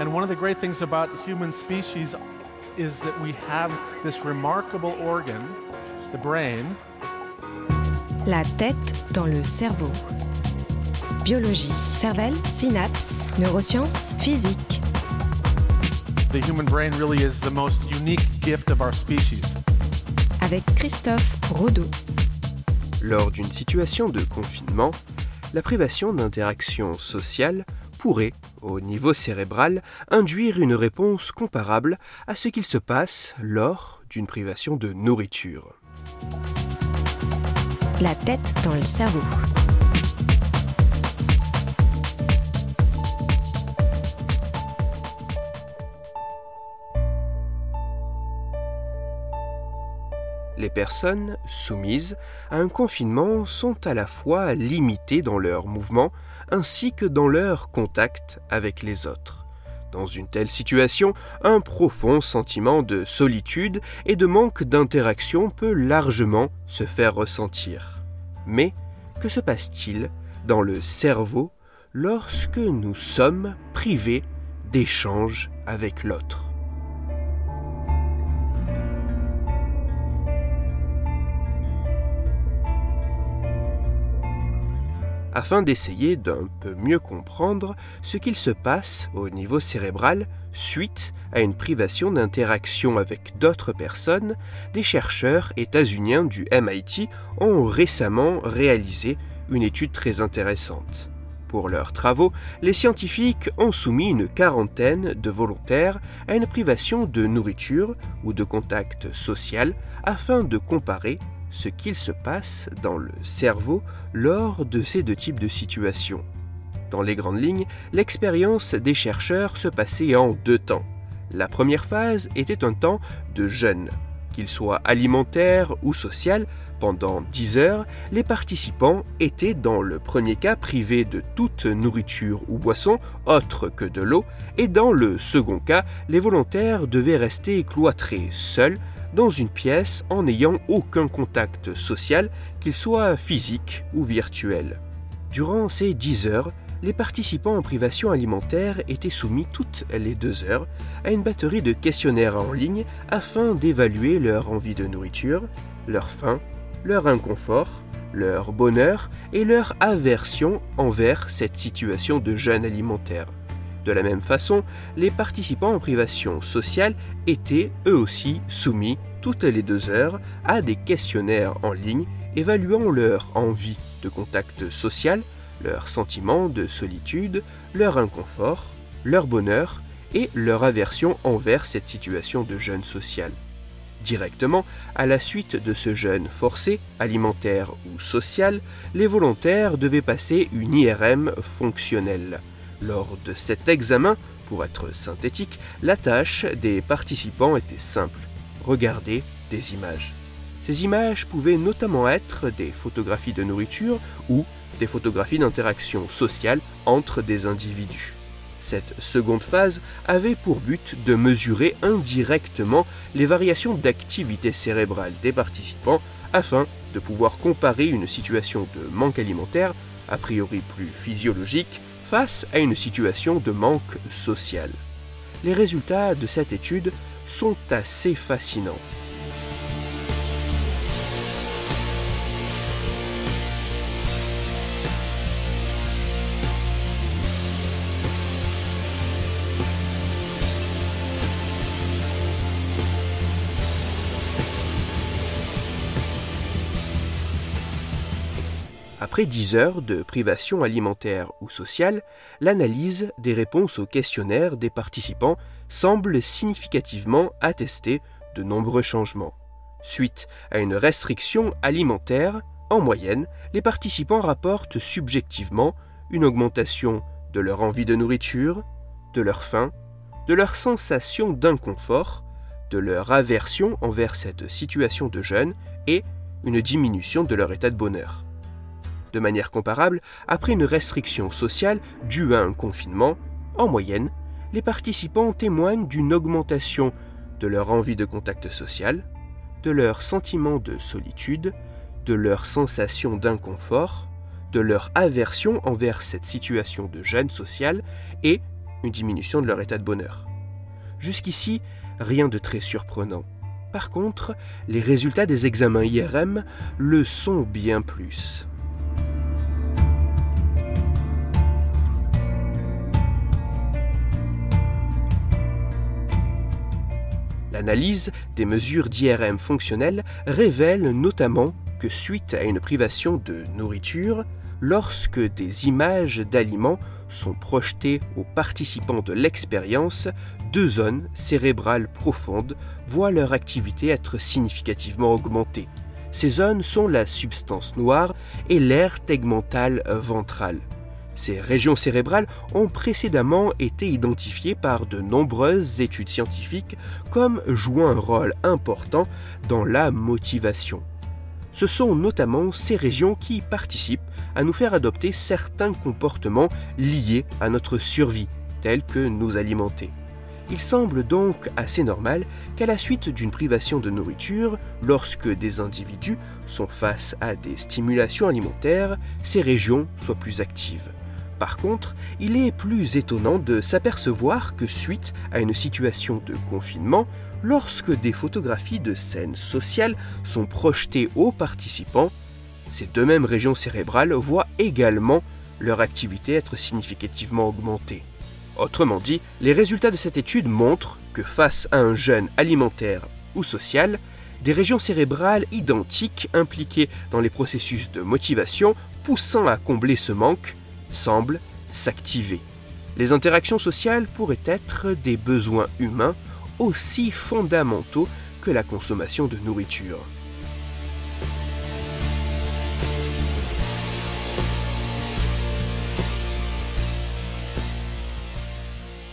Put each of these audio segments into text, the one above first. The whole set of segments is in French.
And one of the great things about the human species is that we have this remarkable organ, the brain. La tête dans le cerveau. Biologie, cervelle, synapses, neurosciences, physique. The human brain really is the most unique gift of our species. Avec Christophe Rodeau. Lors d'une situation de confinement, la privation d'interaction sociale pourrait, au niveau cérébral, induire une réponse comparable à ce qu'il se passe lors d'une privation de nourriture. La tête dans le cerveau. Les personnes soumises à un confinement sont à la fois limitées dans leurs mouvements ainsi que dans leur contact avec les autres. Dans une telle situation, un profond sentiment de solitude et de manque d'interaction peut largement se faire ressentir. Mais que se passe-t-il dans le cerveau lorsque nous sommes privés d'échange avec l'autre? Afin d'essayer d'un peu mieux comprendre ce qu'il se passe au niveau cérébral suite à une privation d'interaction avec d'autres personnes, des chercheurs états-uniens du MIT ont récemment réalisé une étude très intéressante. Pour leurs travaux, les scientifiques ont soumis une quarantaine de volontaires à une privation de nourriture ou de contact social afin de comparer ce qu'il se passe dans le cerveau lors de ces deux types de situations. Dans les grandes lignes, l'expérience des chercheurs se passait en deux temps. La première phase était un temps de jeûne. Qu'il soit alimentaire ou social, pendant 10 heures, les participants étaient dans le premier cas privés de toute nourriture ou boisson autre que de l'eau, et dans le second cas, les volontaires devaient rester cloîtrés seuls dans une pièce en n'ayant aucun contact social, qu'il soit physique ou virtuel. Durant ces 10 heures, les participants en privation alimentaire étaient soumis toutes les deux heures à une batterie de questionnaires en ligne afin d'évaluer leur envie de nourriture, leur faim, leur inconfort, leur bonheur et leur aversion envers cette situation de jeûne alimentaire. De la même façon, les participants en privation sociale étaient eux aussi soumis toutes les deux heures à des questionnaires en ligne évaluant leur envie de contact social, leur sentiment de solitude, leur inconfort, leur bonheur et leur aversion envers cette situation de jeûne social. Directement, à la suite de ce jeûne forcé, alimentaire ou social, les volontaires devaient passer une IRM fonctionnelle. Lors de cet examen, pour être synthétique, la tâche des participants était simple regarder des images. Ces images pouvaient notamment être des photographies de nourriture ou des photographies d'interaction sociale entre des individus. Cette seconde phase avait pour but de mesurer indirectement les variations d'activité cérébrale des participants afin de pouvoir comparer une situation de manque alimentaire, a priori plus physiologique, face à une situation de manque social. Les résultats de cette étude sont assez fascinants. Après 10 heures de privation alimentaire ou sociale, l'analyse des réponses aux questionnaires des participants semble significativement attester de nombreux changements. Suite à une restriction alimentaire, en moyenne, les participants rapportent subjectivement une augmentation de leur envie de nourriture, de leur faim, de leur sensation d'inconfort, de leur aversion envers cette situation de jeûne et une diminution de leur état de bonheur. De manière comparable, après une restriction sociale due à un confinement, en moyenne, les participants témoignent d'une augmentation de leur envie de contact social, de leur sentiment de solitude, de leur sensation d'inconfort, de leur aversion envers cette situation de gêne sociale et une diminution de leur état de bonheur. Jusqu'ici, rien de très surprenant. Par contre, les résultats des examens IRM le sont bien plus. L'analyse des mesures d'IRM fonctionnelles révèle notamment que suite à une privation de nourriture, lorsque des images d'aliments sont projetées aux participants de l'expérience, deux zones cérébrales profondes voient leur activité être significativement augmentée. Ces zones sont la substance noire et l'aire tegmentale ventrale. Ces régions cérébrales ont précédemment été identifiées par de nombreuses études scientifiques comme jouant un rôle important dans la motivation. Ce sont notamment ces régions qui participent à nous faire adopter certains comportements liés à notre survie, tels que nous alimenter. Il semble donc assez normal qu'à la suite d'une privation de nourriture, lorsque des individus sont face à des stimulations alimentaires, ces régions soient plus actives. Par contre, il est plus étonnant de s'apercevoir que suite à une situation de confinement, lorsque des photographies de scènes sociales sont projetées aux participants, ces deux mêmes régions cérébrales voient également leur activité être significativement augmentée. Autrement dit, les résultats de cette étude montrent que face à un jeûne alimentaire ou social, des régions cérébrales identiques impliquées dans les processus de motivation poussant à combler ce manque semblent s'activer. Les interactions sociales pourraient être des besoins humains aussi fondamentaux que la consommation de nourriture.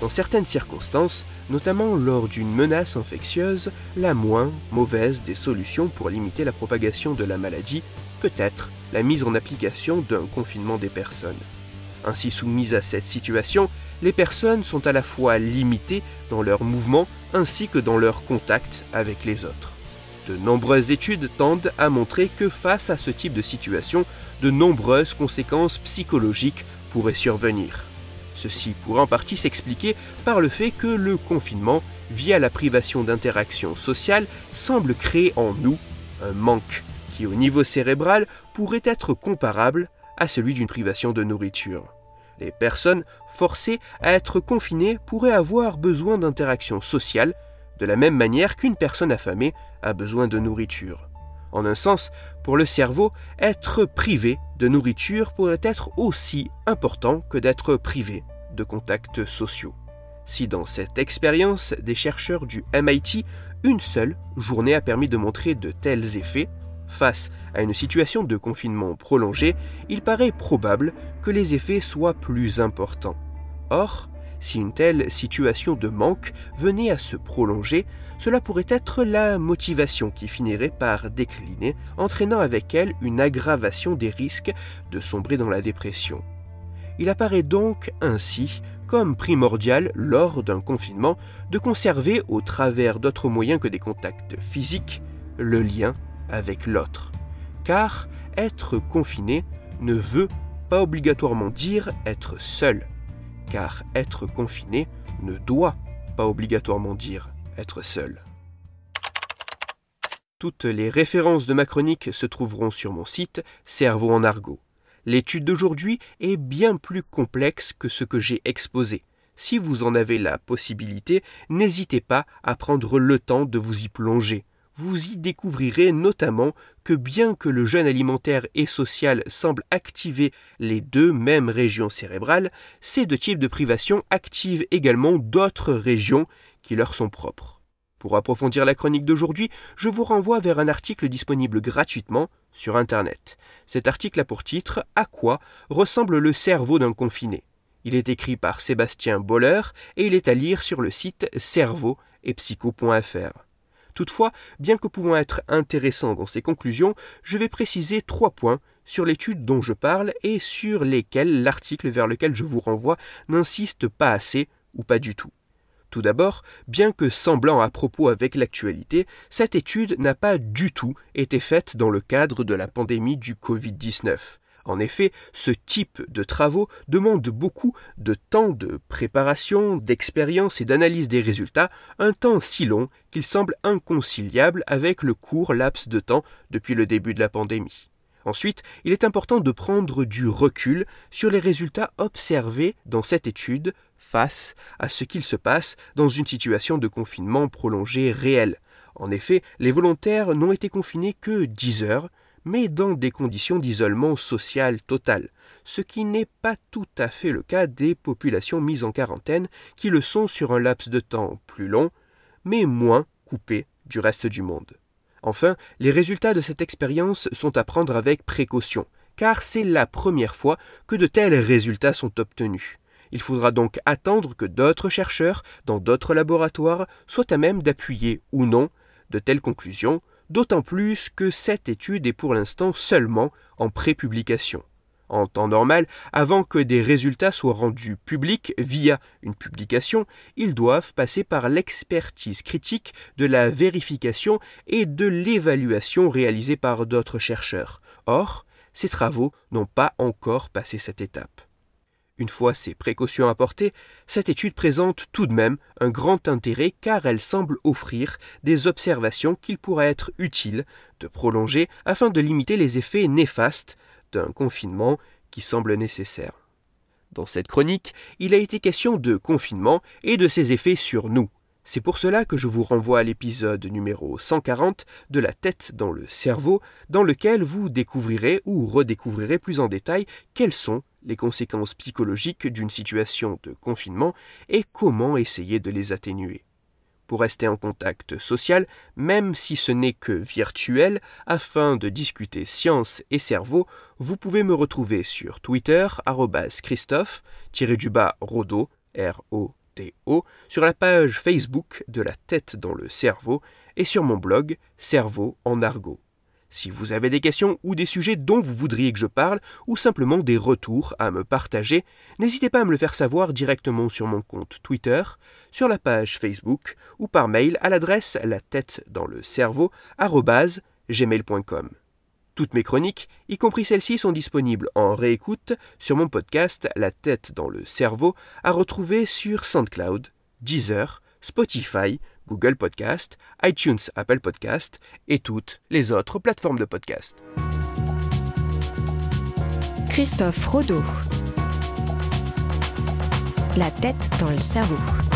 Dans certaines circonstances, notamment lors d'une menace infectieuse, la moins mauvaise des solutions pour limiter la propagation de la maladie peut être la mise en application d'un confinement des personnes. Ainsi soumises à cette situation, les personnes sont à la fois limitées dans leurs mouvements ainsi que dans leur contact avec les autres. De nombreuses études tendent à montrer que face à ce type de situation, de nombreuses conséquences psychologiques pourraient survenir. Ceci pourrait en partie s'expliquer par le fait que le confinement, via la privation d'interactions sociales, semble créer en nous un manque qui au niveau cérébral pourrait être comparable à celui d'une privation de nourriture. Les personnes forcées à être confinées pourraient avoir besoin d'interactions sociales de la même manière qu'une personne affamée a besoin de nourriture. En un sens, pour le cerveau, être privé de nourriture pourrait être aussi important que d'être privé de contacts sociaux. Si dans cette expérience des chercheurs du MIT, une seule journée a permis de montrer de tels effets, Face à une situation de confinement prolongé, il paraît probable que les effets soient plus importants. Or, si une telle situation de manque venait à se prolonger, cela pourrait être la motivation qui finirait par décliner, entraînant avec elle une aggravation des risques de sombrer dans la dépression. Il apparaît donc ainsi comme primordial lors d'un confinement de conserver, au travers d'autres moyens que des contacts physiques, le lien avec l'autre. Car être confiné ne veut pas obligatoirement dire être seul. Car être confiné ne doit pas obligatoirement dire être seul. Toutes les références de ma chronique se trouveront sur mon site Cerveau en argot. L'étude d'aujourd'hui est bien plus complexe que ce que j'ai exposé. Si vous en avez la possibilité, n'hésitez pas à prendre le temps de vous y plonger vous y découvrirez notamment que bien que le jeûne alimentaire et social semble activer les deux mêmes régions cérébrales, ces deux types de privation activent également d'autres régions qui leur sont propres. Pour approfondir la chronique d'aujourd'hui, je vous renvoie vers un article disponible gratuitement sur Internet. Cet article a pour titre À quoi ressemble le cerveau d'un confiné? Il est écrit par Sébastien Boller et il est à lire sur le site cerveau et psycho.fr. Toutefois, bien que pouvant être intéressant dans ses conclusions, je vais préciser trois points sur l'étude dont je parle et sur lesquels l'article vers lequel je vous renvoie n'insiste pas assez ou pas du tout. Tout d'abord, bien que semblant à propos avec l'actualité, cette étude n'a pas du tout été faite dans le cadre de la pandémie du Covid-19. En effet, ce type de travaux demande beaucoup de temps de préparation, d'expérience et d'analyse des résultats, un temps si long qu'il semble inconciliable avec le court laps de temps depuis le début de la pandémie. Ensuite, il est important de prendre du recul sur les résultats observés dans cette étude face à ce qu'il se passe dans une situation de confinement prolongé réel. En effet, les volontaires n'ont été confinés que 10 heures, mais dans des conditions d'isolement social total, ce qui n'est pas tout à fait le cas des populations mises en quarantaine qui le sont sur un laps de temps plus long, mais moins coupées du reste du monde. Enfin, les résultats de cette expérience sont à prendre avec précaution, car c'est la première fois que de tels résultats sont obtenus. Il faudra donc attendre que d'autres chercheurs, dans d'autres laboratoires, soient à même d'appuyer ou non de telles conclusions, d'autant plus que cette étude est pour l'instant seulement en prépublication. En temps normal, avant que des résultats soient rendus publics via une publication, ils doivent passer par l'expertise critique de la vérification et de l'évaluation réalisée par d'autres chercheurs. Or, ces travaux n'ont pas encore passé cette étape. Une fois ces précautions apportées, cette étude présente tout de même un grand intérêt car elle semble offrir des observations qu'il pourrait être utile de prolonger afin de limiter les effets néfastes d'un confinement qui semble nécessaire. Dans cette chronique, il a été question de confinement et de ses effets sur nous. C'est pour cela que je vous renvoie à l'épisode numéro 140 de La tête dans le cerveau, dans lequel vous découvrirez ou redécouvrirez plus en détail quels sont les conséquences psychologiques d'une situation de confinement et comment essayer de les atténuer. Pour rester en contact social, même si ce n'est que virtuel, afin de discuter science et cerveau, vous pouvez me retrouver sur Twitter, Christophe, du bas Rodo, R-O-D-O, sur la page Facebook de la tête dans le cerveau et sur mon blog Cerveau en argot. Si vous avez des questions ou des sujets dont vous voudriez que je parle, ou simplement des retours à me partager, n'hésitez pas à me le faire savoir directement sur mon compte Twitter, sur la page Facebook ou par mail à l'adresse la tête dans le cerveau gmail.com. Toutes mes chroniques, y compris celles-ci, sont disponibles en réécoute sur mon podcast La tête dans le cerveau, à retrouver sur SoundCloud, Deezer, Spotify, Google Podcast, iTunes, Apple Podcast et toutes les autres plateformes de podcast. Christophe Rodeau. La tête dans le cerveau.